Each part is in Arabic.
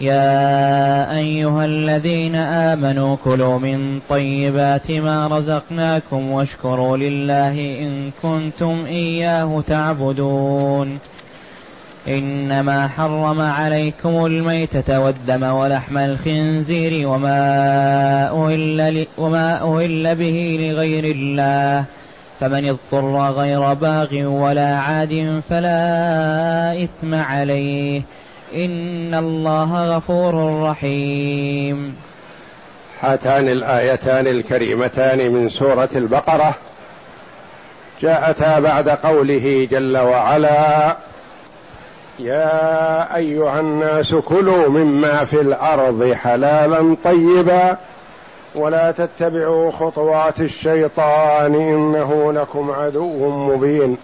يا أيها الذين آمنوا كلوا من طيبات ما رزقناكم واشكروا لله إن كنتم إياه تعبدون. إنما حرم عليكم الميتة والدم ولحم الخنزير وما أهل, وما أهل به لغير الله. فمن اضطر غير باغ ولا عاد فلا إثم عليه. إن الله غفور رحيم. هاتان الآيتان الكريمتان من سورة البقرة. جاءتا بعد قوله جل وعلا يا أيها الناس كلوا مما في الأرض حلالا طيبا ولا تتبعوا خطوات الشيطان إنه لكم عدو مبين.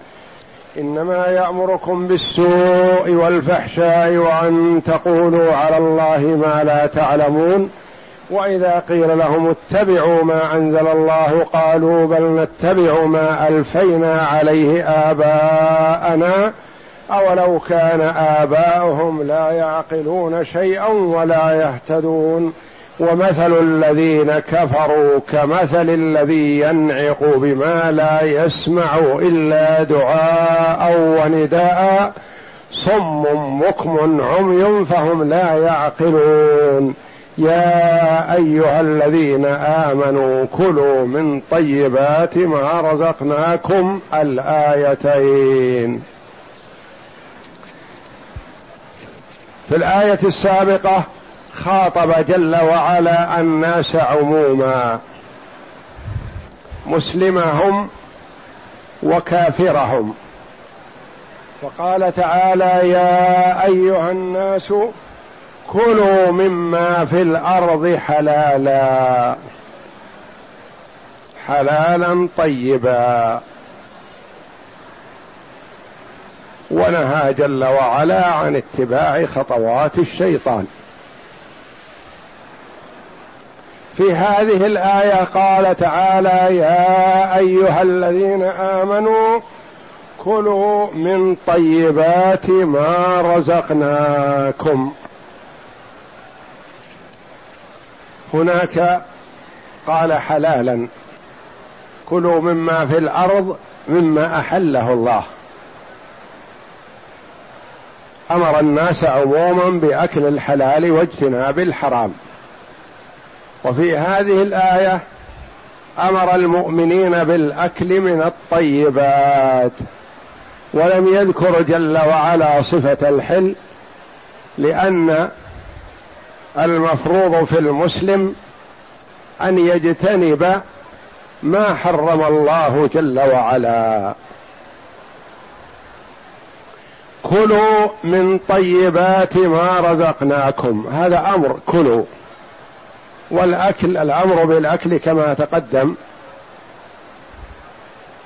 إنما يأمركم بالسوء والفحشاء وأن تقولوا على الله ما لا تعلمون وإذا قيل لهم اتبعوا ما أنزل الله قالوا بل نتبع ما ألفينا عليه آباءنا أولو كان آباؤهم لا يعقلون شيئا ولا يهتدون ومثل الذين كفروا كمثل الذي ينعق بما لا يسمع إلا دعاء ونداء. صم مكم عمي فهم لا يعقلون. يا أيها الذين آمنوا كلوا من طيبات ما رزقناكم الآيتين. في الآية السابقة خاطب جل وعلا الناس عموما. مسلمهم وكافرهم. وقال تعالى يا أيها الناس كلوا مما في الأرض حلالا. حلالا طيبا. ونهى جل وعلا عن اتباع خطوات الشيطان. في هذه الآية قال تعالى يا أيها الذين آمنوا كلوا من طيبات ما رزقناكم. هناك قال حلالا كلوا مما في الأرض مما أحله الله. أمر الناس عموما بأكل الحلال واجتناب الحرام. وفي هذه الآية أمر المؤمنين بالأكل من الطيبات ولم يذكر جل وعلا صفة الحل لأن المفروض في المسلم أن يجتنب ما حرم الله جل وعلا. كلوا من طيبات ما رزقناكم هذا أمر كلوا. والأكل الأمر بالأكل كما تقدم.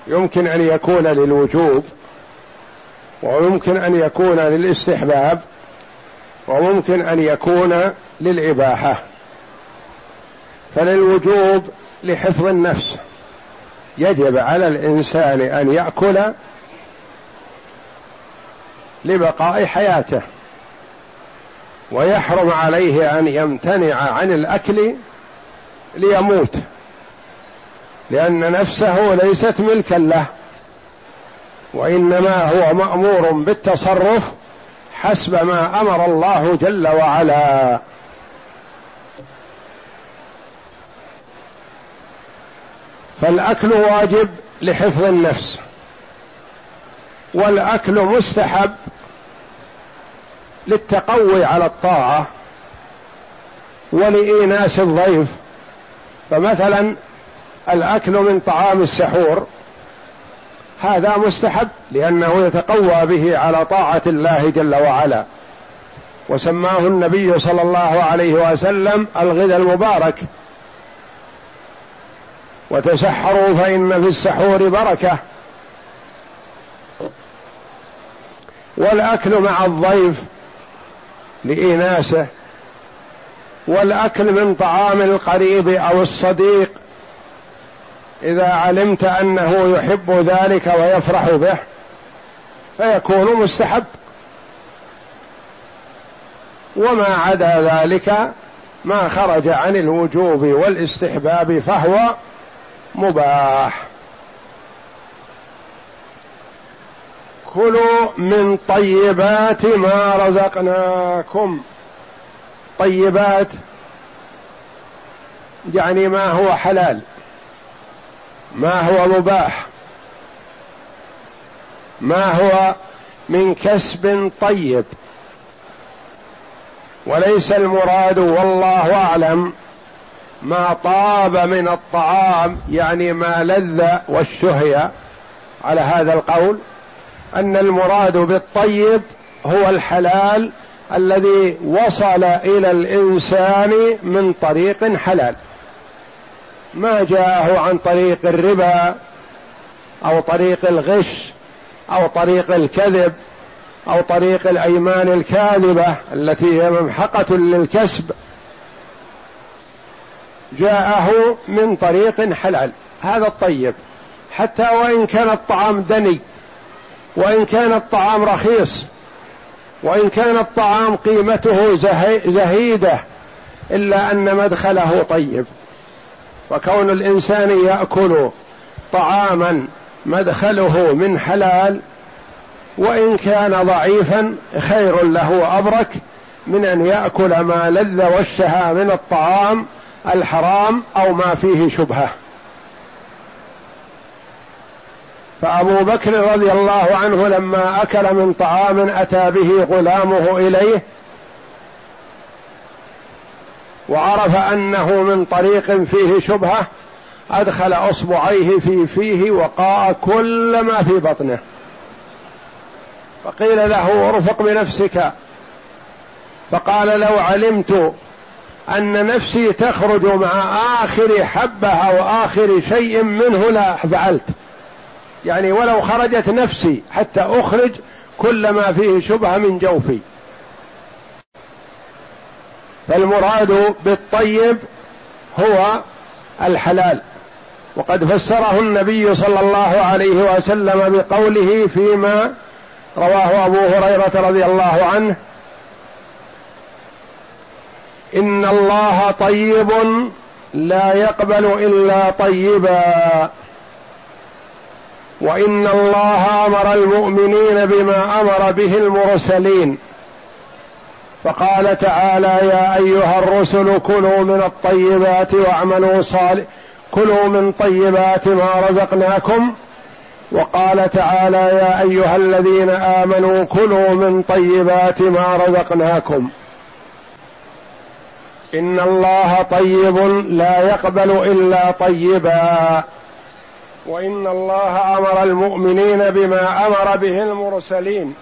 يمكن أن يكون للوجوب ويمكن أن يكون للاستحباب وممكن أن يكون للإباحة. فللوجوب لحفظ النفس يجب على الإنسان أن يأكل لبقاء حياته. ويحرم عليه أن يمتنع عن الأكل ليموت. لأن نفسه ليست ملكا له وإنما هو مأمور بالتصرف حسب ما أمر الله جل وعلا. فالأكل واجب لحفظ النفس والأكل مستحب للتقوي على الطاعة ولإيناس الضيف. فمثلا الأكل من طعام السحور هذا مستحب لأنه يتقوى به على طاعة الله جل وعلا. وسماه النبي صلى الله عليه وسلم الغذاء المبارك. وتسحروا فإن في السحور بركة. والأكل مع الضيف لإناسه والأكل من طعام القريب أو الصديق. إذا علمت أنه يحب ذلك ويفرح به فيكون مستحب. وما عدا ذلك ما خرج عن الوجوب والاستحباب فهو مباح. كلوا من طيبات ما رزقناكم. طيبات يعني ما هو حلال ما هو مباح ما هو من كسب طيب. وليس المراد والله أعلم ما طاب من الطعام يعني ما لذ واشتهي على هذا القول. أن المراد بالطيب هو الحلال الذي وصل إلى الإنسان من طريق حلال. ما جاءه عن طريق الربا أو طريق الغش أو طريق الكذب أو طريق الأيمان الكاذبة التي هي ممحقة للكسب جاءه من طريق حلال. هذا الطيب. حتى وإن كان الطعام دني وإن كان الطعام رخيص وإن كان الطعام قيمته زهيدة إلا أن مدخله طيب. وكون الإنسان يأكل طعاما مدخله من حلال وإن كان ضعيفا خير له وأبرك من أن يأكل ما لذ واشتهى من الطعام الحرام أو ما فيه شبهة. فأبو بكر رضي الله عنه لما أكل من طعام أتى به غلامه إليه وعرف أنه من طريق فيه شبهة أدخل أصبعيه في فيه وقاء كل ما في بطنه. فقيل له ارفق بنفسك. فقال لو علمت أن نفسي تخرج مع آخر حبة أو آخر شيء منه لا فعلت. يعني ولو خرجت نفسي حتى أخرج كل ما فيه شبهة من جوفي. فالمراد بالطيب هو الحلال. وقد فسره النبي صلى الله عليه وسلم بقوله فيما رواه أبو هريرة رضي الله عنه إن الله طيب لا يقبل إلا طيبا. وإن الله أمر المؤمنين بما أمر به المرسلين. فقال تعالى يا أيها الرسل كلوا من الطيبات واعملوا صالح كلوا من طيبات ما رزقناكم. وقال تعالى يا أيها الذين آمنوا كلوا من طيبات ما رزقناكم. إن الله طيب لا يقبل إلا طيبا. وإن الله أمر المؤمنين بما أمر به المرسلين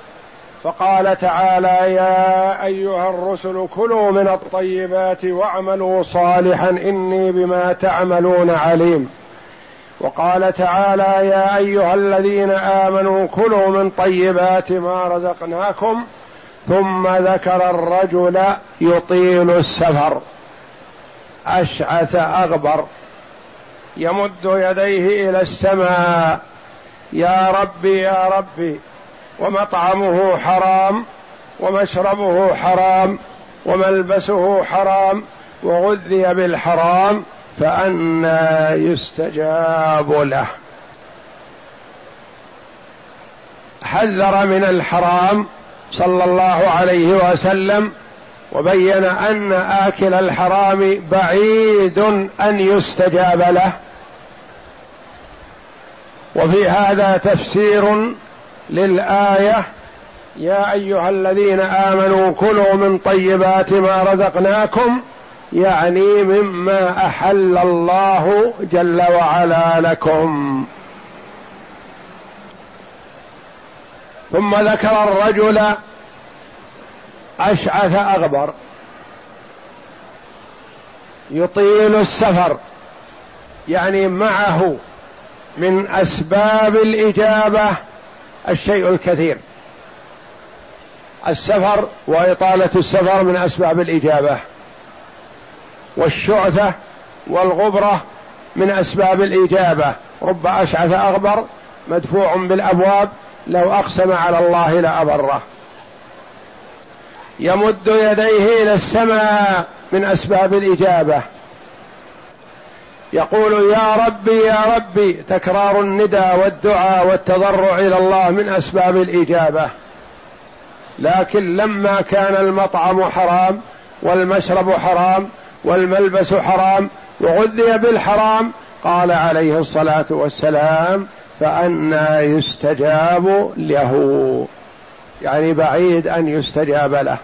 فقال تعالى يا أيها الرسل كلوا من الطيبات واعملوا صالحا إني بما تعملون عليم. وقال تعالى يا أيها الذين آمنوا كلوا من طيبات ما رزقناكم ثم ذكر الرجل يطيل السفر. أشعث أغبر. يمد يديه إلى السماء. يا ربي يا ربي ومطعمه حرام ومشربه حرام وملبسه حرام وغذي بالحرام فأنى يستجاب له. حذر من الحرام صلى الله عليه وسلم وبين أن آكل الحرام بعيد أن يستجاب له. وفي هذا تفسير للآية يا أيها الذين آمنوا كلوا من طيبات ما رزقناكم يعني مما أحل الله جل وعلا لكم. ثم ذكر الرجل أشعث أغبر يطيل السفر يعني معه من أسباب الإجابة الشيء الكثير. السفر وإطالة السفر من أسباب الإجابة. والشعثة والغبرة من أسباب الإجابة. رب أشعث أغبر مدفوع بالأبواب. لو أقسم على الله لأبره. يمد يديه إلى السماء من أسباب الإجابة. يقول يا ربي يا ربي تكرار الندى والدعاء والتضرع إلى الله من أسباب الإجابة. لكن لما كان المطعم حرام والمشرب حرام والملبس حرام وغذي بالحرام قال عليه الصلاة والسلام فأنى يستجاب له. يعني بعيد أن يستجاب له.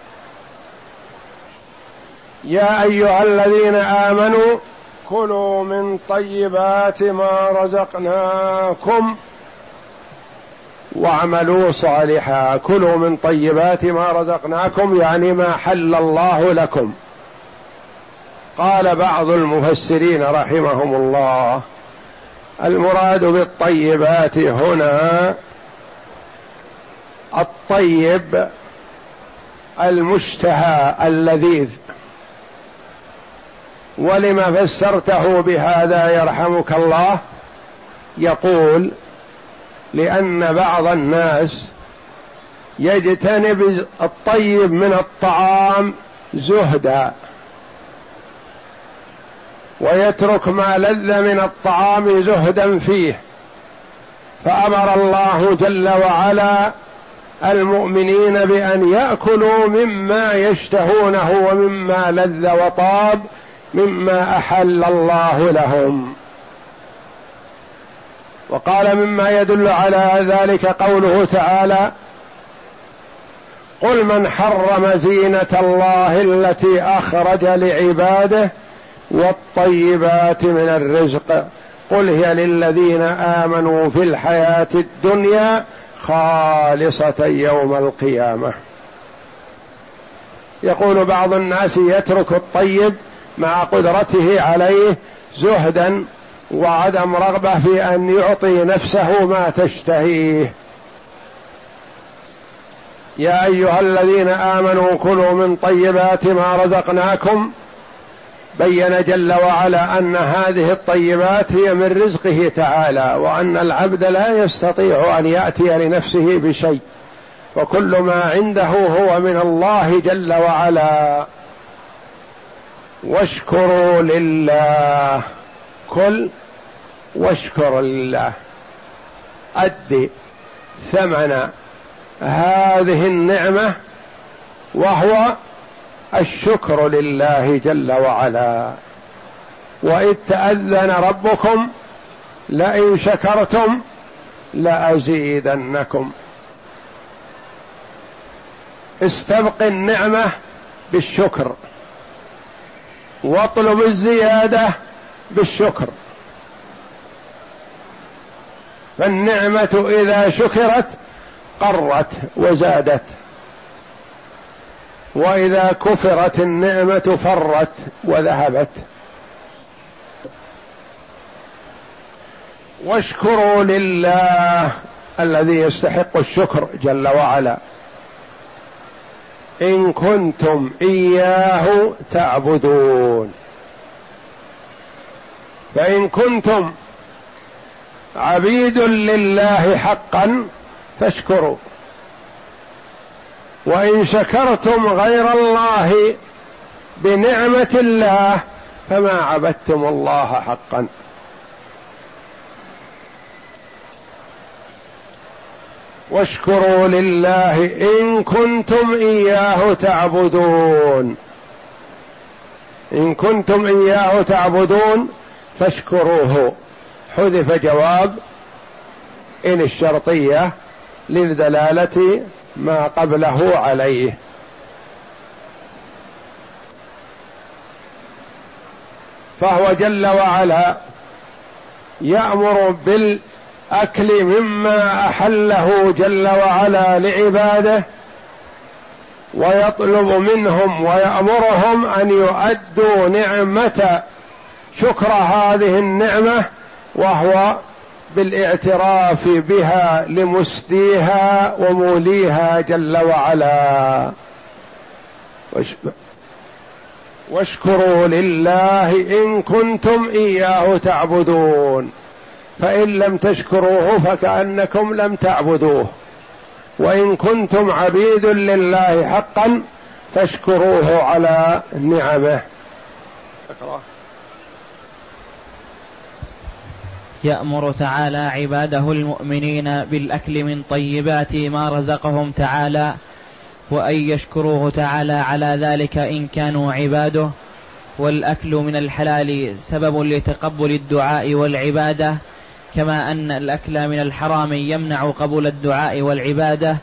يا أيها الذين آمنوا كلوا من طيبات ما رزقناكم واعملوا صالحا. كلوا من طيبات ما رزقناكم يعني ما حل الله لكم. قال بعض المفسرين رحمهم الله المراد بالطيبات هنا الطيب المشتهى اللذيذ ولما فسرته بهذا يرحمك الله يقول لأن بعض الناس يجتنب الطيب من الطعام زهدا ويترك ما لذ من الطعام زهدا فيه فأمر الله جل وعلا المؤمنين بأن يأكلوا مما يشتهونه ومما لذ وطاب مما أحل الله لهم. وقال مما يدل على ذلك قوله تعالى قل من حرم زينة الله التي أخرج لعباده والطيبات من الرزق قل هي للذين آمنوا في الحياة الدنيا خالصة يوم القيامة. يقول بعض الناس يترك الطيب مع قدرته عليه زهدا وعدم رغبة في أن يعطي نفسه ما تشتهيه. يا أيها الذين آمنوا كلوا من طيبات ما رزقناكم. بين جل وعلا أن هذه الطيبات هي من رزقه تعالى وأن العبد لا يستطيع أن يأتي لنفسه بشيء. وكل ما عنده هو من الله جل وعلا. واشكروا لله. كل واشكر لله. أدي ثمن هذه النعمة وهو الشكر لله جل وعلا. وإذ تأذن ربكم لئن شكرتم لأزيدنكم. استبق النعمة بالشكر. واطلب الزيادة بالشكر. فالنعمة إذا شكرت قرت وزادت. وإذا كفرت النعمة فرت وذهبت. واشكروا لله الذي يستحق الشكر جل وعلا. إن كنتم إياه تعبدون. فإن كنتم عبيد لله حقا فاشكروا. وإن شكرتم غير الله بنعمة الله فما عبدتم الله حقا. واشكروا لله إن كنتم إياه تعبدون. إن كنتم إياه تعبدون فاشكروه. حذف جواب إن الشرطية للدلالة ما قبله عليه. فهو جل وعلا يأمر بالاكل مما أحله جل وعلا لعباده ويطلب منهم ويأمرهم أن يؤدوا نعمة شكر هذه النعمة وهو بالإعتراف بها لمسديها وموليها جل وعلا. واشكروا لله إن كنتم إياه تعبدون. فإن لم تشكروه فكأنكم لم تعبدوه. وإن كنتم عبيد لله حقا فاشكروه على نعمه. يأمر تعالى عباده المؤمنين بالأكل من طيبات ما رزقهم تعالى وأن يشكروه تعالى على ذلك إن كانوا عباده. والأكل من الحلال سبب لتقبل الدعاء والعبادة. كما أن الأكل من الحرام يمنع قبول الدعاء والعبادة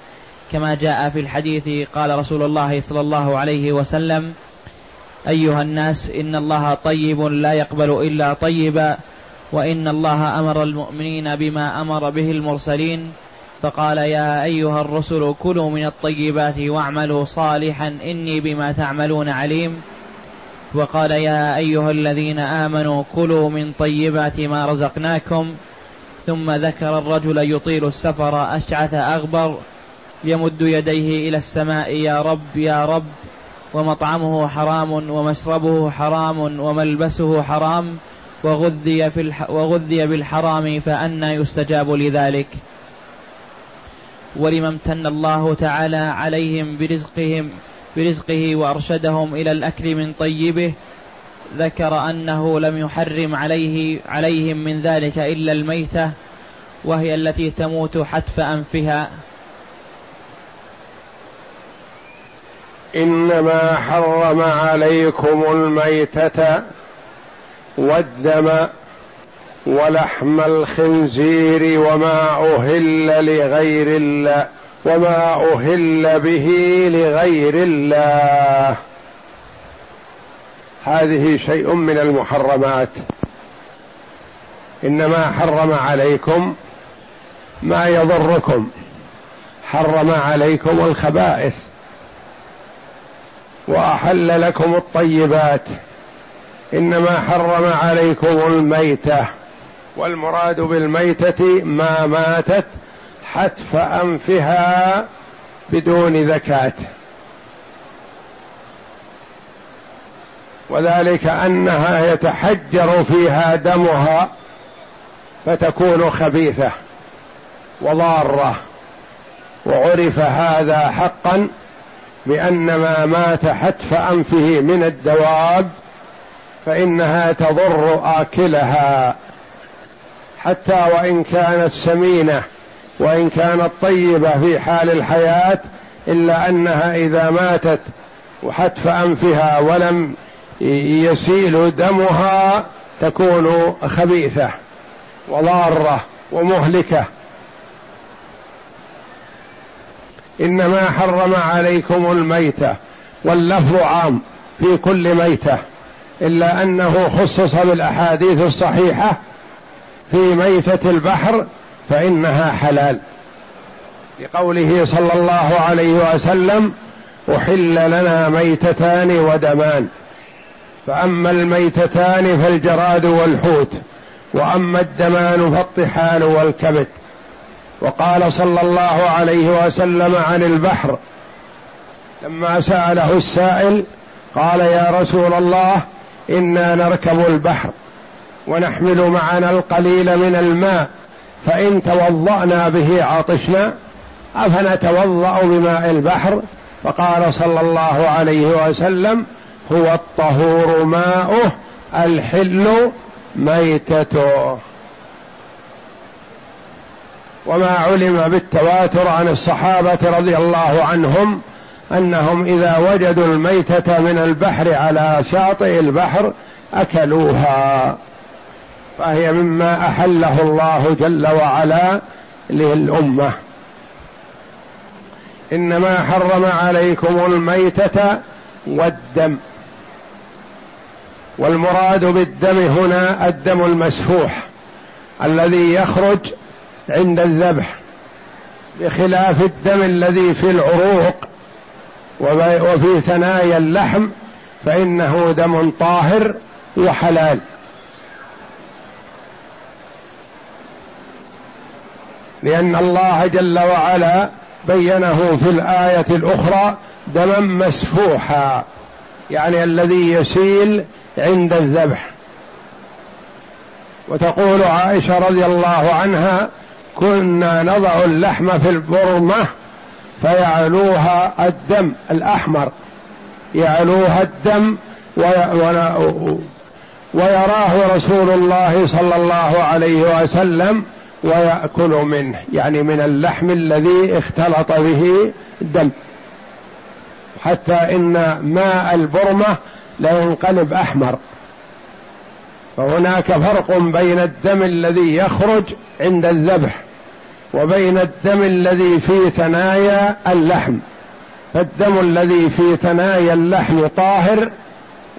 كما جاء في الحديث قال رسول الله صلى الله عليه وسلم أيها الناس إن الله طيب لا يقبل إلا طيبا وإن الله أمر المؤمنين بما أمر به المرسلين فقال يا أيها الرسل كلوا من الطيبات واعملوا صالحا إني بما تعملون عليم. وقال يا أيها الذين آمنوا كلوا من طيبات ما رزقناكم ثم ذكر الرجل يطيل السفر أشعث أغبر يمد يديه إلى السماء يا رب يا رب ومطعمه حرام ومشربه حرام وملبسه حرام وغذي, في الح وغذي بالحرام فأنى يستجاب لذلك. ولما امتن الله تعالى عليهم برزقهم برزقه وأرشدهم إلى الأكل من طيبه ذكر أنه لم يحرم عليه عليهم من ذلك إلا الميتة وهي التي تموت حتف أنفها. إنما حرم عليكم الميتة والدم ولحم الخنزير وما أهل لغير الله وما أهل به لغير الله. هذه شيء من المحرمات. إنما حرم عليكم ما يضركم. حرم عليكم الخبائث. وأحل لكم الطيبات. إنما حرم عليكم الميتة. والمراد بالميتة ما ماتت حتف أنفها بدون ذكاه وذلك أنها يتحجر فيها دمها فتكون خبيثة وضارة. وعرف هذا حقا بان ما مات حتف أنفه من الدواب فإنها تضر آكلها. حتى وإن كانت سمينة وإن كانت طيبة في حال الحياة إلا أنها إذا ماتت وحتف أنفها ولم يسيل دمها تكون خبيثة وضارة ومهلكة. إنما حرم عليكم الميته واللفظ عام في كل ميتة إلا أنه خصص بالأحاديث الصحيحة في ميتة البحر فإنها حلال. لقوله صلى الله عليه وسلم أحل لنا ميتتان ودمان. فأما الميتتان فالجراد والحوت وأما الدمان فالطحال والكبد وقال صلى الله عليه وسلم عن البحر لما سأله السائل قال يا رسول الله إنا نركب البحر ونحمل معنا القليل من الماء فإن توضأنا به عطشنا أفنتوضأ بماء البحر؟ فقال صلى الله عليه وسلم هو الطهور ماؤه الحل ميتته. وما علم بالتواتر عن الصحابة رضي الله عنهم أنهم إذا وجدوا الميتة من البحر على شاطئ البحر أكلوها. فهي مما أحله الله جل وعلا للأمة. إنما حرم عليكم الميتة والدم. والمراد بالدم هنا الدم المسفوح الذي يخرج عند الذبح بخلاف الدم الذي في العروق وفي ثنايا اللحم فإنه دم طاهر وحلال. لأن الله جل وعلا بينه في الآية الأخرى دما مسفوحا يعني الذي يسيل عند الذبح. وتقول عائشة رضي الله عنها كنا نضع اللحم في البرمة فيعلوها الدم الأحمر. يعلوها الدم ويراه رسول الله صلى الله عليه وسلم ويأكل منه يعني من اللحم الذي اختلط به الدم. حتى إن ماء البرمة لا ينقلب أحمر. فهناك فرق بين الدم الذي يخرج عند الذبح وبين الدم الذي في ثنايا اللحم. فالدم الذي في ثنايا اللحم طاهر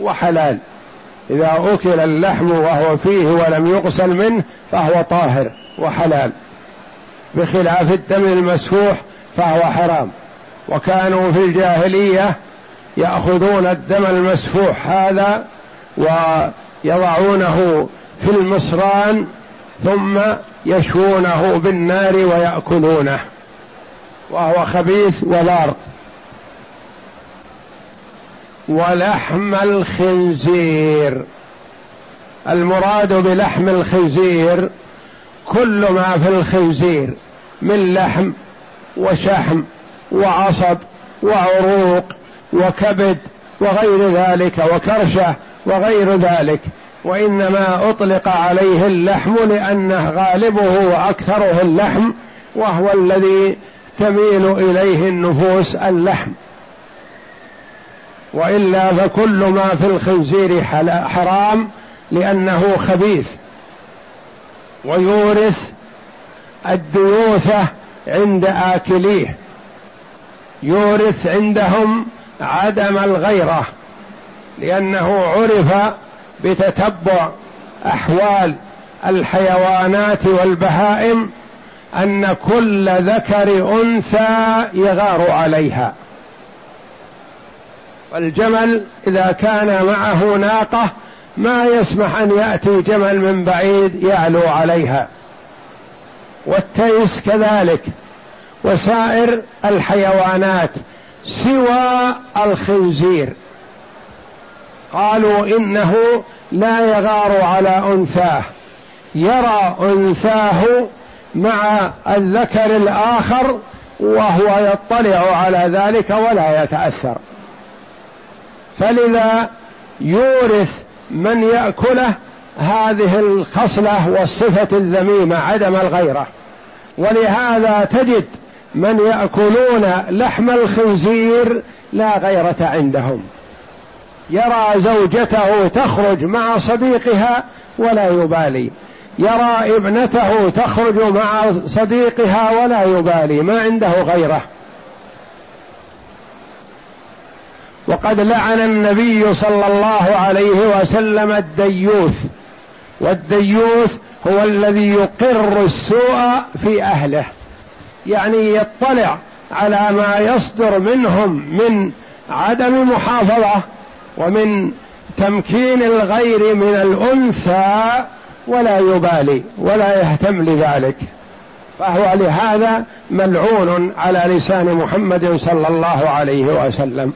وحلال. إذا أكل اللحم وهو فيه ولم يغسل منه فهو طاهر وحلال. بخلاف الدم المسفوح فهو حرام. وكانوا في الجاهلية يأخذون الدم المسفوح هذا ويضعونه في المصران ثم يشوونه بالنار ويأكلونه. وهو خبيث وضار ولحم الخنزير. المراد بلحم الخنزير كل ما في الخنزير من لحم وشحم وعصب وعروق وكبد وغير ذلك وكرشه وغير ذلك وإنما أطلق عليه اللحم لأنه غالبه وأكثره اللحم وهو الذي تميل إليه النفوس اللحم. وإلا فكل ما في الخنزير حرام لأنه خبيث. ويورث الديوثة عند آكليه. يورث عندهم عدم الغيرة لأنه عرف بتتبع أحوال الحيوانات والبهائم أن كل ذكر أنثى يغار عليها. والجمل إذا كان معه ناقة ما يسمح أن يأتي جمل من بعيد يعلو عليها. والتيس كذلك. وسائر الحيوانات سوى الخنزير. قالوا إنه لا يغار على أنثاه. يرى أنثاه مع الذكر الآخر وهو يطلع على ذلك ولا يتأثر. فلذا يورث من يأكله هذه الخصلة والصفة الذميمة عدم الغيرة. ولهذا تجد من يأكلون لحم الخنزير لا غيرة عندهم. يرى زوجته تخرج مع صديقها ولا يبالي. يرى ابنته تخرج مع صديقها ولا يبالي. ما عنده غيرة. وقد لعن النبي صلى الله عليه وسلم الديوث. والديوث هو الذي يقر السوء في أهله. يعني يطلع على ما يصدر منهم من عدم محافظة ومن تمكين الغير من الأنثى ولا يبالي ولا يهتم لذلك. فهو لهذا ملعون على لسان محمد صلى الله عليه وسلم.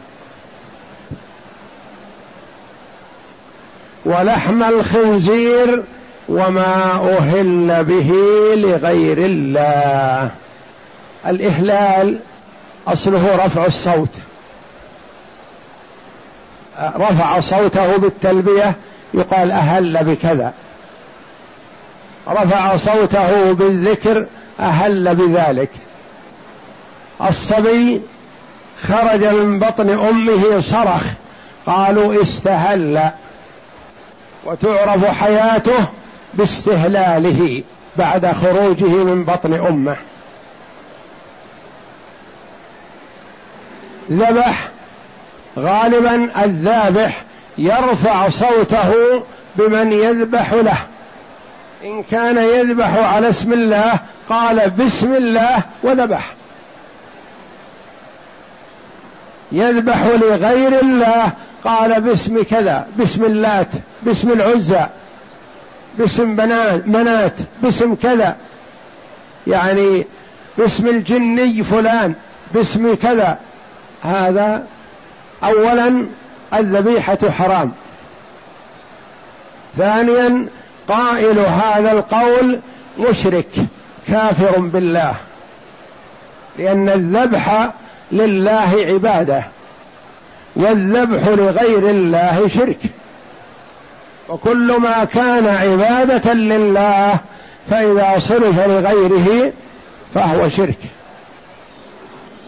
ولحم الخنزير وما أهل به لغير الله. الإهلال أصله رفع الصوت. رفع صوته بالتلبية يقال أهل بكذا. رفع صوته بالذكر أهل بذلك. الصبي خرج من بطن أمه صرخ قالوا استهل. وتعرف حياته باستهلاله بعد خروجه من بطن أمه. ذبح غالبا الذابح يرفع صوته بمن يذبح له. إن كان يذبح على اسم الله قال بسم الله وذبح. يذبح لغير الله قال باسم كذا باسم اللات باسم العزى باسم منات باسم كذا. يعني باسم الجني فلان باسم كذا. هذا اولا الذبيحة حرام. ثانيا قائل هذا القول مشرك كافر بالله لأن الذبح لله عبادة والذبح لغير الله شرك. وكل ما كان عبادة لله فإذا صرف لغيره فهو شرك.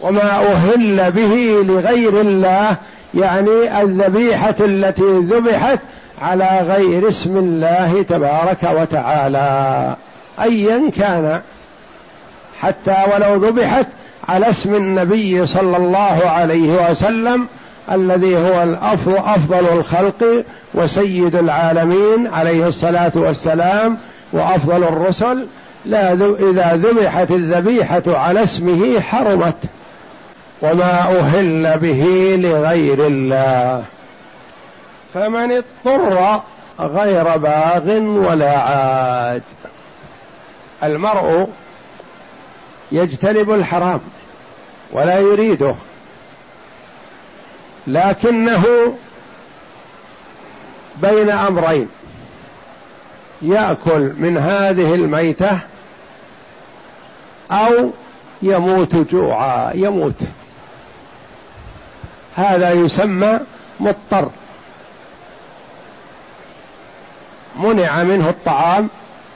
وما أهل به لغير الله يعني الذبيحة التي ذبحت على غير اسم الله تبارك وتعالى. ايا كان حتى ولو ذبحت على اسم النبي صلى الله عليه وسلم الذي هو الافضل أفضل الخلق وسيد العالمين عليه الصلاة والسلام وأفضل الرسل لا إذا ذبحت الذبيحة على اسمه حرمت. وما أهل به لغير الله. فمن اضطر غير باغ ولا عاد. المرء يجتنب الحرام ولا يريده. لكنه بين أمرين. يأكل من هذه الميتة أو يموت جوعا يموت. هذا يسمى مضطر. منع منه الطعام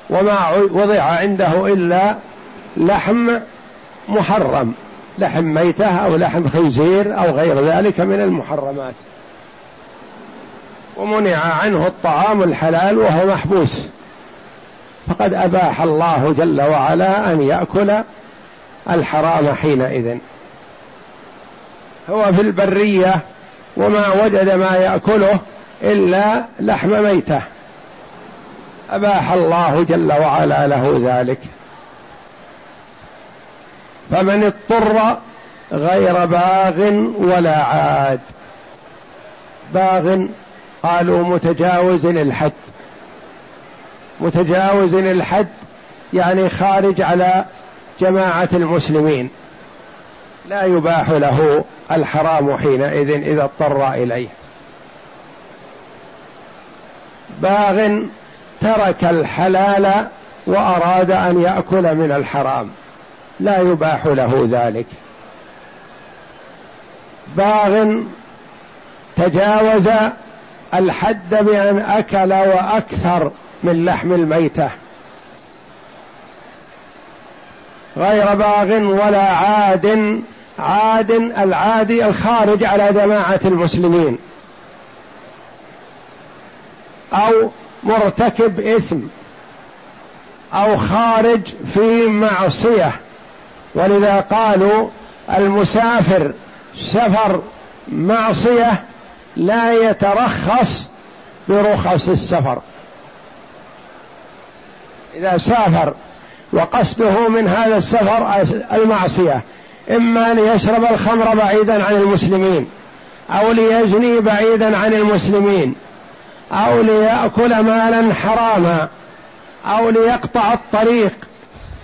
وما وضع عنده إلا لحم محرم لحم ميتة أو لحم خنزير أو غير ذلك من المحرمات. ومنع عنه الطعام الحلال وهو محبوس. فقد أباح الله جل وعلا أن يأكل الحرام حينئذ. هو في البرية وما وجد ما يأكله إلا لحم ميتة. أباح الله جل وعلا له ذلك. فمن اضطر غير باغ ولا عاد. باغ قالوا متجاوز الحد متجاوز الحد يعني خارج على جماعة المسلمين. لا يباح له الحرام حينئذ إذا اضطر إليه. باغ ترك الحلال وأراد أن يأكل من الحرام. لا يباح له ذلك. باغ تجاوز الحد بأن أكل وأكثر من لحم الميتة. غير باغ ولا عاد. عاد العادي الخارج على جماعة المسلمين. أو مرتكب إثم. أو خارج في معصية. ولذا قالوا المسافر سفر معصية لا يترخص برخص السفر. إذا سافر وقصده من هذا السفر المعصية إما ليشرب الخمر بعيدا عن المسلمين أو ليزني بعيدا عن المسلمين أو ليأكل مالا حراما أو ليقطع الطريق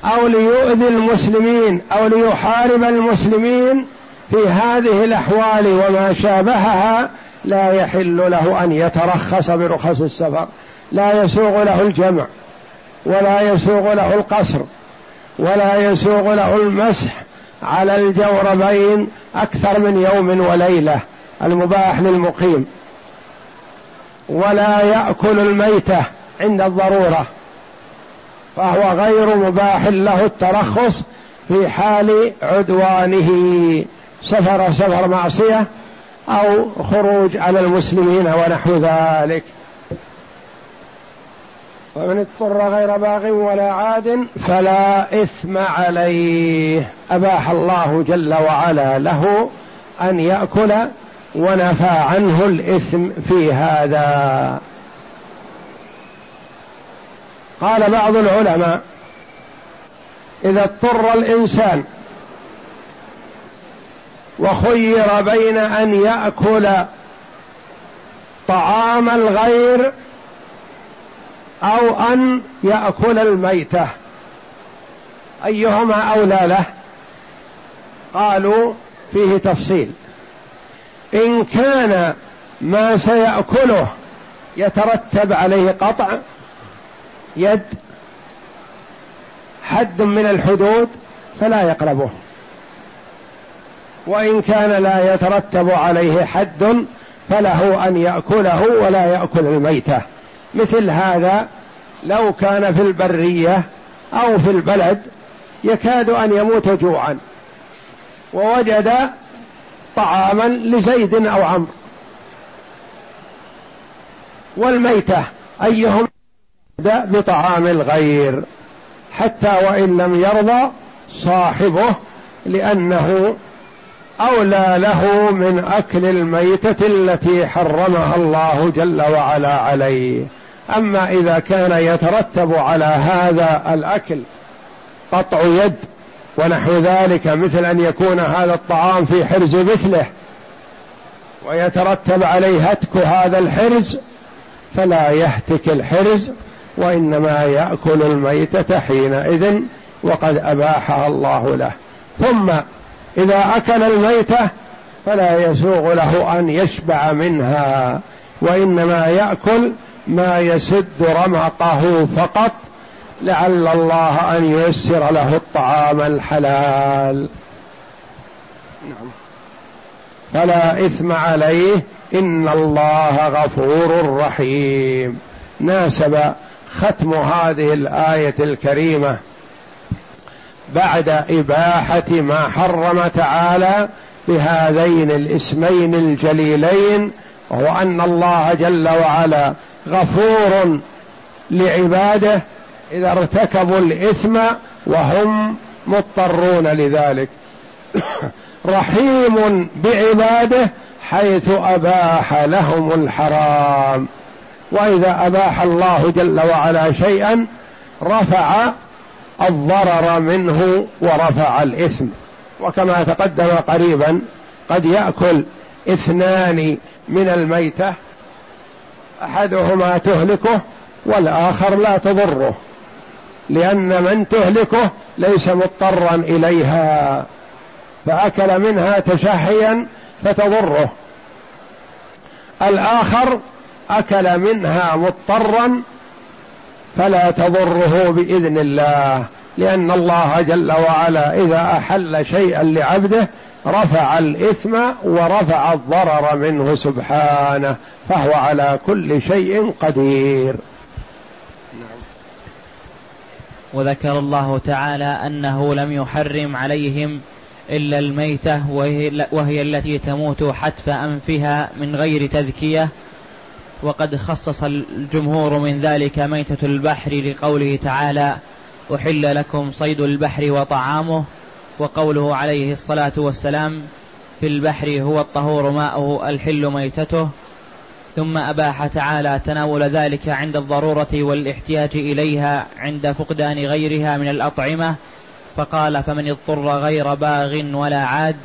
أو ليؤذي المسلمين أو ليحارب المسلمين في هذه الأحوال وما شابهها لا يحل له أن يترخص برخص السفر لا يسوغ له الجمع. ولا يسوغ له القصر ولا يسوغ له المسح على الجوربين أكثر من يوم وليلة المباح للمقيم. ولا يأكل الميتة عند الضرورة فهو غير مباح له الترخص في حال عدوانه. سفر سفر معصية أو خروج على المسلمين ونحو ذلك. ومن اضطر غير باغ ولا عاد فلا إثم عليه. أباح الله جل وعلا له أن يأكل ونفى عنه الإثم في هذا. قال بعض العلماء إذا اضطر الإنسان وخير بين أن يأكل طعام الغير أو أن يأكل الميتة. أيهما أولى له؟ قالوا فيه تفصيل. إن كان ما سيأكله يترتب عليه قطع يد حد من الحدود فلا يقربه. وإن كان لا يترتب عليه حد فله أن يأكله ولا يأكل الميتة. مثل هذا لو كان في البرية أو في البلد يكاد أن يموت جوعا ووجد طعاما لزيد أو عمرو. والميتة أيهم بطعام الغير حتى وإن لم يرضى صاحبه لأنه أولى له من أكل الميتة التي حرمها الله جل وعلا عليه. أما إذا كان يترتب على هذا الأكل قطع يد ونحو ذلك مثل أن يكون هذا الطعام في حرز مثله ويترتب عليه هتك هذا الحرز فلا يهتك الحرز وإنما يأكل الميتة حينئذ وقد أباحها الله له. ثم إذا أكل الميتة فلا يسوغ له أن يشبع منها وإنما يأكل ما يسد رمقه فقط لعل الله أن ييسر له الطعام الحلال. نعم. فلا إثم عليه إن الله غفور رحيم. ناسب ختم هذه الآية الكريمة بعد إباحة ما حرم تعالى بهذين الاسمين الجليلين وهو أن الله جل وعلا غفور لعباده إذا ارتكبوا الإثم وهم مضطرون لذلك. رحيم بعباده حيث أباح لهم الحرام. وإذا أباح الله جل وعلا شيئا رفع الضرر منه ورفع الإثم. وكما تقدم قريبا قد يأكل اثنان من الميتة أحدهما تهلكه والآخر لا تضره لأن من تهلكه ليس مضطرا إليها فأكل منها تشهيا فتضره. الآخر أكل منها مضطرا فلا تضره بإذن الله لأن الله جل وعلا إذا أحل شيئا لعبده رفع الإثم ورفع الضرر منه سبحانه فهو على كل شيء قدير. وذكر الله تعالى أنه لم يحرم عليهم إلا الميتة وهي, وهي التي تموت حتف أنفها من غير تذكية. وقد خصص الجمهور من ذلك ميتة البحر لقوله تعالى أحل لكم صيد البحر وطعامه وقوله عليه الصلاة والسلام في البحر هو الطهور ماؤه الحل ميتته ثم أباح تعالى تناول ذلك عند الضرورة والاحتياج إليها عند فقدان غيرها من الأطعمة فقال فمن اضطر غير باغ ولا عاد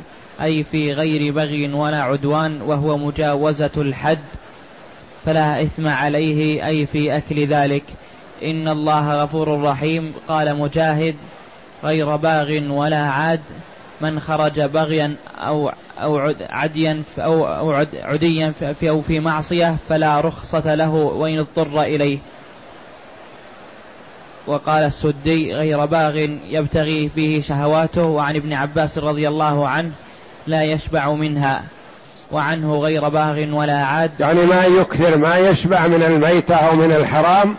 أي في غير بغي ولا عدوان وهو مجاوزة الحد فلا إثم عليه أي في أكل ذلك. إن الله غفور رحيم قال مجاهد غير باغ ولا عاد من خرج بغيا أو أو عديا أو أو عديا في أو في معصية فلا رخصة له وإن اضطر إليه. وقال السدي غير باغ يبتغي فيه شهواته وعن ابن عباس رضي الله عنه لا يشبع منها. وعنه غير باغ ولا عاد. يعني ما يكثر ما يشبع من الميتة أو من الحرام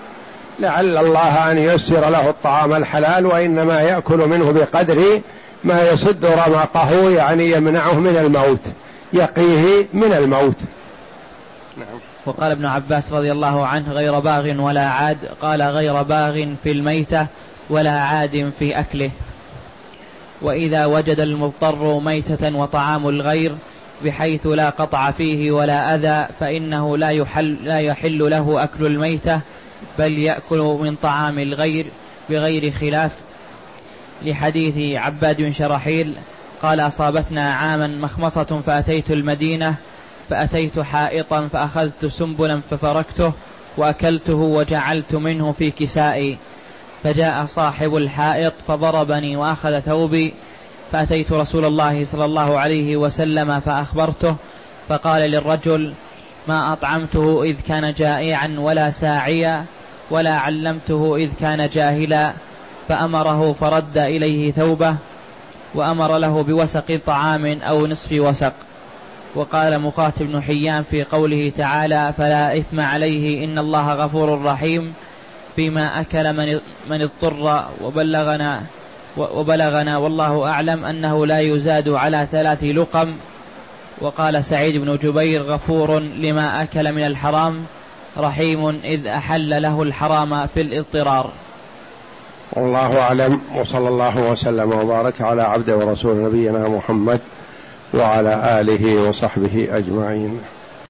لعل الله أن ييسر له الطعام الحلال وإنما يأكل منه بقدر ما يسد رمقه يعني يمنعه من الموت يقيه من الموت. نعم. وقال ابن عباس رضي الله عنه غير باغ ولا عاد. قال غير باغ في الميتة ولا عاد في أكله. وإذا وجد المضطر ميتة وطعام الغير بحيث لا قطع فيه ولا أذى فإنه لا يحل, لا يحل له أكل الميتة بل يأكل من طعام الغير بغير خلاف. لحديث عباد بن شرحيل قال أصابتنا عاما مخمصة فأتيت المدينة فأتيت حائطا فأخذت سنبلا ففركته وأكلته وجعلت منه في كسائي. فجاء صاحب الحائط فضربني وأخذ ثوبي فأتيت رسول الله صلى الله عليه وسلم فأخبرته فقال للرجل ما أطعمته إذ كان جائعا ولا ساعيا ولا علمته إذ كان جاهلا فأمره فرد إليه ثوبه وأمر له بوسق طعام أو نصف وسق. وقال مقاتل بن حيان في قوله تعالى فلا إثم عليه إن الله غفور رحيم فيما أكل من من اضطر وبلغنا وبلغنا والله أعلم أنه لا يزاد على ثلاث لقم وقال سعيد بن جبير غفور لما أكل من الحرام رحيم إذ أحل له الحرام في الاضطرار. والله أعلم وصلى الله وسلم وبارك على عبده ورسول نبينا محمد وعلى آله وصحبه أجمعين.